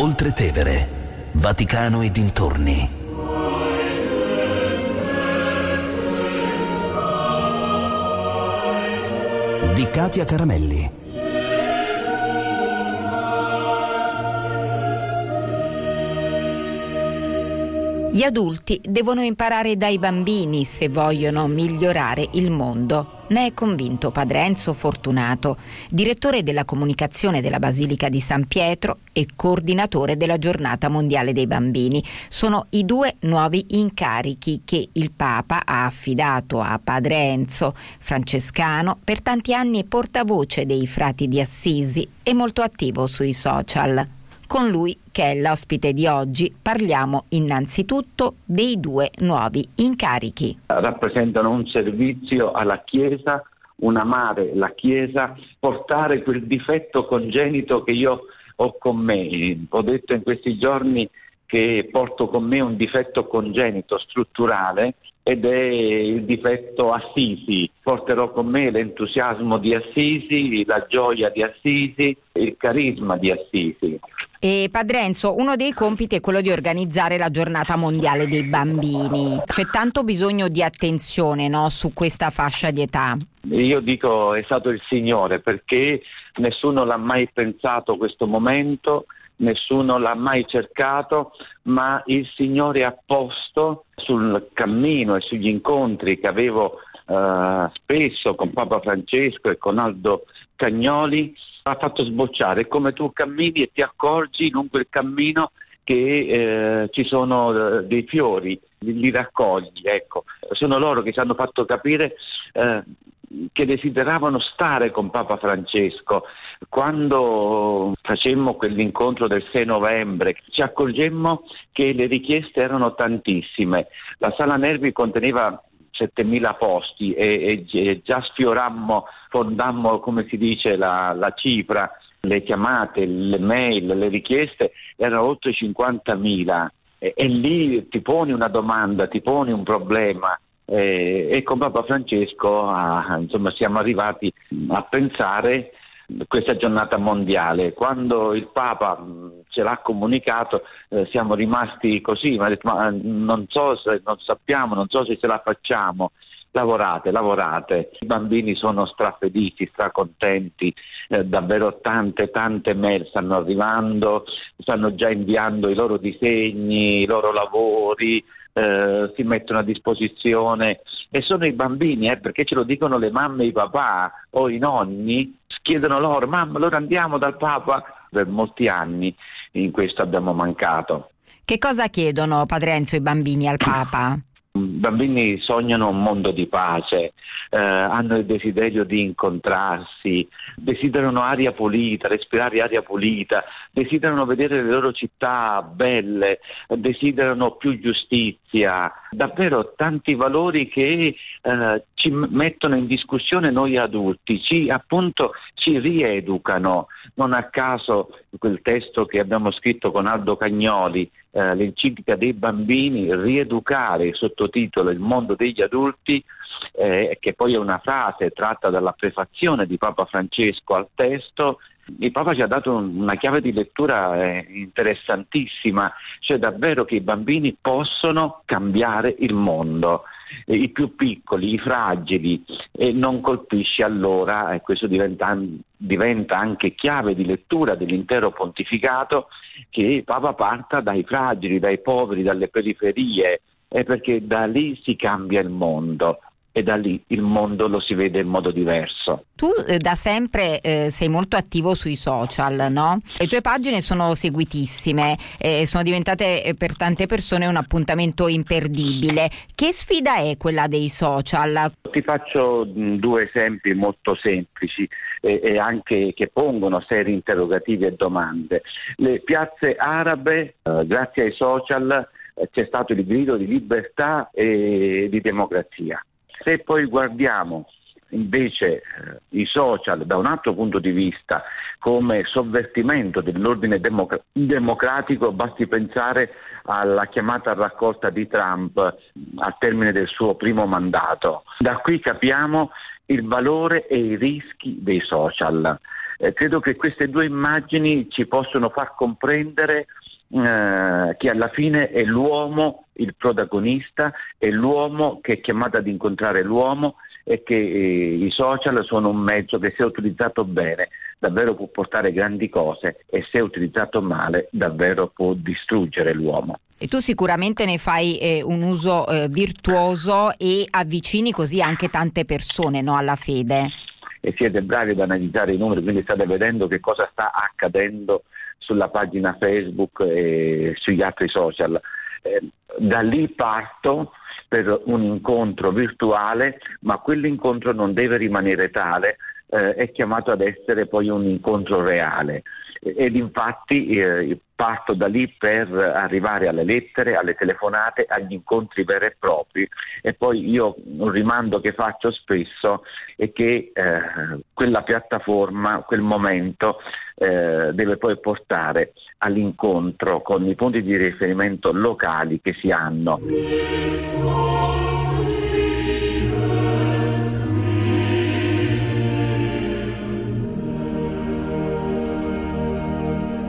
Oltre Tevere, Vaticano e dintorni. Di Katia Caramelli. Gli adulti devono imparare dai bambini se vogliono migliorare il mondo. Ne è convinto Padre Enzo Fortunato, direttore della comunicazione della Basilica di San Pietro e coordinatore della Giornata Mondiale dei Bambini. Sono i due nuovi incarichi che il Papa ha affidato a Padre Enzo, francescano, per tanti anni portavoce dei frati di Assisi e molto attivo sui social. Con lui, che è l'ospite di oggi, parliamo innanzitutto dei due nuovi incarichi. Rappresentano un servizio alla Chiesa, un amare la Chiesa, portare quel difetto congenito che io ho con me. Ho detto in questi giorni che porto con me un difetto congenito strutturale ed è il difetto Assisi. Porterò con me l'entusiasmo di Assisi, la gioia di Assisi, il carisma di Assisi. E Padre Enzo, uno dei compiti è quello di organizzare la giornata mondiale dei bambini. C'è tanto bisogno di attenzione no, su questa fascia di età. Io dico è stato il Signore perché nessuno l'ha mai pensato questo momento, nessuno l'ha mai cercato, ma il Signore ha posto sul cammino e sugli incontri che avevo eh, spesso con Papa Francesco e con Aldo Cagnoli ha fatto sbocciare come tu cammini e ti accorgi lungo il cammino che eh, ci sono eh, dei fiori, li, li, raccogli, ecco. Sono loro che ci hanno fatto capire eh, che desideravano stare con Papa Francesco. Quando facemmo quell'incontro del 6 novembre ci accorgemmo che le richieste erano tantissime. La sala nervi conteneva 7.000 posti e, e, già sfiorammo, fondammo come si dice la, la cifra, le chiamate, le mail, le richieste erano oltre 50.000 e, e lì ti poni una domanda, ti poni un problema. E, e con Papa Francesco ah, insomma, siamo arrivati a pensare questa giornata mondiale. Quando il Papa ce l'ha comunicato eh, siamo rimasti così, ma, ma non so se non sappiamo, non so se ce la facciamo. Lavorate, lavorate. I bambini sono strafelici, stracontenti, eh, davvero tante, tante mail stanno arrivando, stanno già inviando i loro disegni, i loro lavori, eh, si mettono a disposizione e sono i bambini, eh, perché ce lo dicono le mamme i papà o i nonni, chiedono loro, mamma, allora andiamo dal Papa, per molti anni in questo abbiamo mancato. Che cosa chiedono Padre Enzo i bambini al Papa? I bambini sognano un mondo di pace, eh, hanno il desiderio di incontrarsi, desiderano aria pulita, respirare aria pulita, desiderano vedere le loro città belle, desiderano più giustizia, davvero tanti valori che eh, ci mettono in discussione noi adulti, ci, appunto ci rieducano. Non a caso quel testo che abbiamo scritto con Aldo Cagnoli, eh, l'enciclica dei bambini, rieducare il sottotitolo Il mondo degli adulti, eh, che poi è una frase tratta dalla prefazione di Papa Francesco al testo, il Papa ci ha dato una chiave di lettura eh, interessantissima, cioè davvero che i bambini possono cambiare il mondo, eh, i più piccoli, i fragili, e non colpisce allora, e questo diventa, diventa anche chiave di lettura dell'intero pontificato, che Papa parta dai fragili, dai poveri, dalle periferie, eh, perché da lì si cambia il mondo e da lì il mondo lo si vede in modo diverso. Tu eh, da sempre eh, sei molto attivo sui social, no? Le tue pagine sono seguitissime, eh, sono diventate eh, per tante persone un appuntamento imperdibile. Che sfida è quella dei social? Ti faccio mm, due esempi molto semplici e anche che pongono seri interrogativi e domande. Le piazze arabe, eh, grazie ai social, eh, c'è stato il grido di libertà e di democrazia se poi guardiamo invece eh, i social da un altro punto di vista come sovvertimento dell'ordine democ- democratico, basti pensare alla chiamata raccolta di Trump al termine del suo primo mandato. Da qui capiamo il valore e i rischi dei social. Eh, credo che queste due immagini ci possono far comprendere eh, che alla fine è l'uomo il protagonista, è l'uomo che è chiamato ad incontrare l'uomo e che eh, i social sono un mezzo che se utilizzato bene davvero può portare grandi cose e se utilizzato male davvero può distruggere l'uomo. E tu sicuramente ne fai eh, un uso eh, virtuoso e avvicini così anche tante persone no, alla fede. E siete bravi ad analizzare i numeri, quindi state vedendo che cosa sta accadendo sulla pagina Facebook e sugli altri social. Eh, da lì parto per un incontro virtuale, ma quell'incontro non deve rimanere tale, eh, è chiamato ad essere poi un incontro reale. Ed infatti eh, parto da lì per arrivare alle lettere, alle telefonate, agli incontri veri e propri e poi io un rimando che faccio spesso è che eh, quella piattaforma, quel momento eh, deve poi portare all'incontro con i punti di riferimento locali che si hanno.